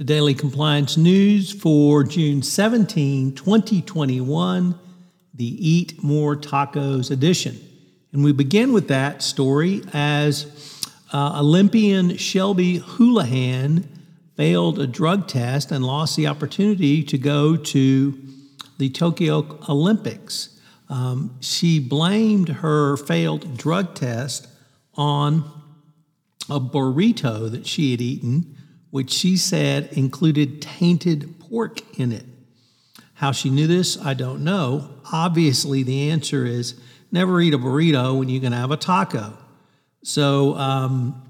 The Daily Compliance News for June 17, 2021, the Eat More Tacos edition. And we begin with that story as uh, Olympian Shelby Houlihan failed a drug test and lost the opportunity to go to the Tokyo Olympics. Um, she blamed her failed drug test on a burrito that she had eaten which she said included tainted pork in it. How she knew this, I don't know. Obviously, the answer is never eat a burrito when you're going to have a taco. So, um,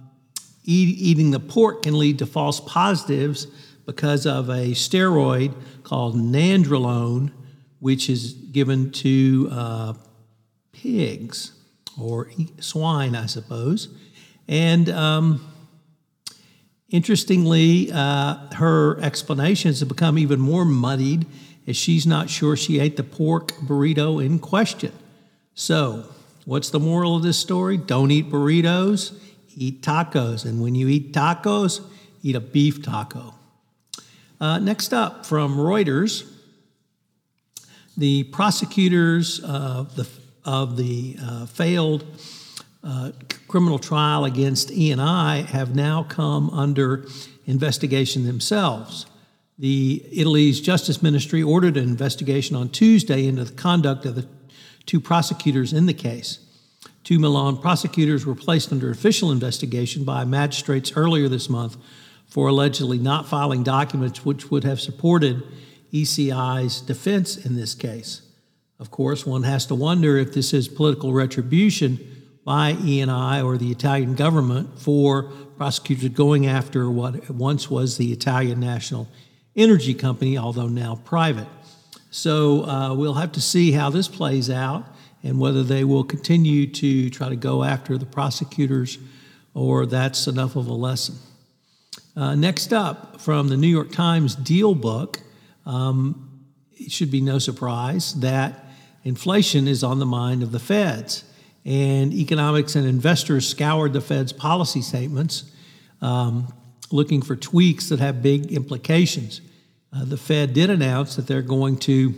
eat, eating the pork can lead to false positives because of a steroid called nandrolone, which is given to uh, pigs or swine, I suppose. And um, Interestingly, uh, her explanations have become even more muddied as she's not sure she ate the pork burrito in question. So, what's the moral of this story? Don't eat burritos, eat tacos. And when you eat tacos, eat a beef taco. Uh, next up from Reuters, the prosecutors of the, of the uh, failed uh, criminal trial against ENI have now come under investigation themselves. The Italy's Justice Ministry ordered an investigation on Tuesday into the conduct of the two prosecutors in the case. Two Milan prosecutors were placed under official investigation by magistrates earlier this month for allegedly not filing documents which would have supported ENI's defense in this case. Of course, one has to wonder if this is political retribution by ENI or the Italian government for prosecutors going after what once was the Italian National Energy Company, although now private. So uh, we'll have to see how this plays out and whether they will continue to try to go after the prosecutors or that's enough of a lesson. Uh, next up, from the New York Times DealBook, um, it should be no surprise that inflation is on the mind of the feds and economics and investors scoured the Fed's policy statements um, looking for tweaks that have big implications. Uh, the Fed did announce that they're going to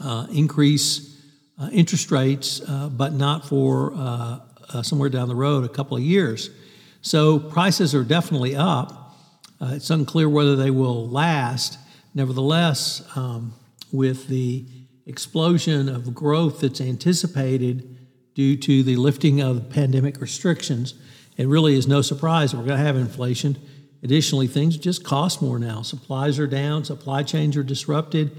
uh, increase uh, interest rates, uh, but not for uh, uh, somewhere down the road, a couple of years. So prices are definitely up. it's unclear whether they will last. Nevertheless, um, with the explosion of growth that's anticipated due to the lifting of pandemic restrictions. It really is no surprise that we're going to have inflation. Additionally, things just cost more now. Supplies are down, supply chains are disrupted,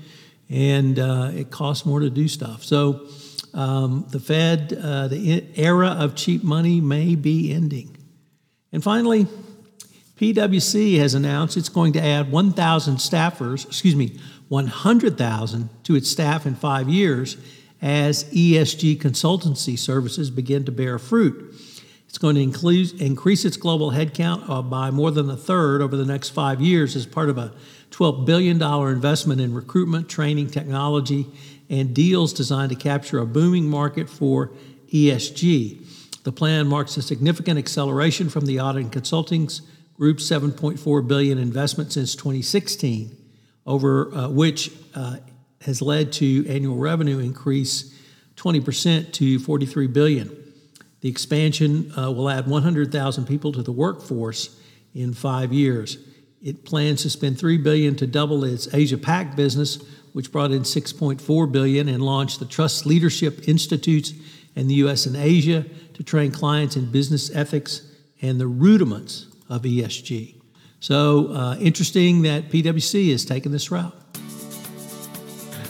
and uh, it costs more to do stuff. So, um, the Fed, uh, the era of cheap money may be ending. And finally, PwC has announced it's going to add 1,000 staffers, excuse me, 100,000 to its staff in five years as ESG consultancy services begin to bear fruit. It's going to include, increase its global headcount uh, by more than a third over the next five years as part of a $12 billion investment in recruitment, training, technology, and deals designed to capture a booming market for ESG. The plan marks a significant acceleration from the audit and consulting group's 7.4 billion investment since 2016, over uh, which uh, has led to annual revenue increase 20% to 43 billion. The expansion uh, will add 100,000 people to the workforce in five years. It plans to spend 3 billion to double its Asia Pac business, which brought in 6.4 billion and launched the Trust Leadership Institutes in the U.S. and Asia to train clients in business ethics and the rudiments of ESG. So uh, interesting that PwC has taken this route.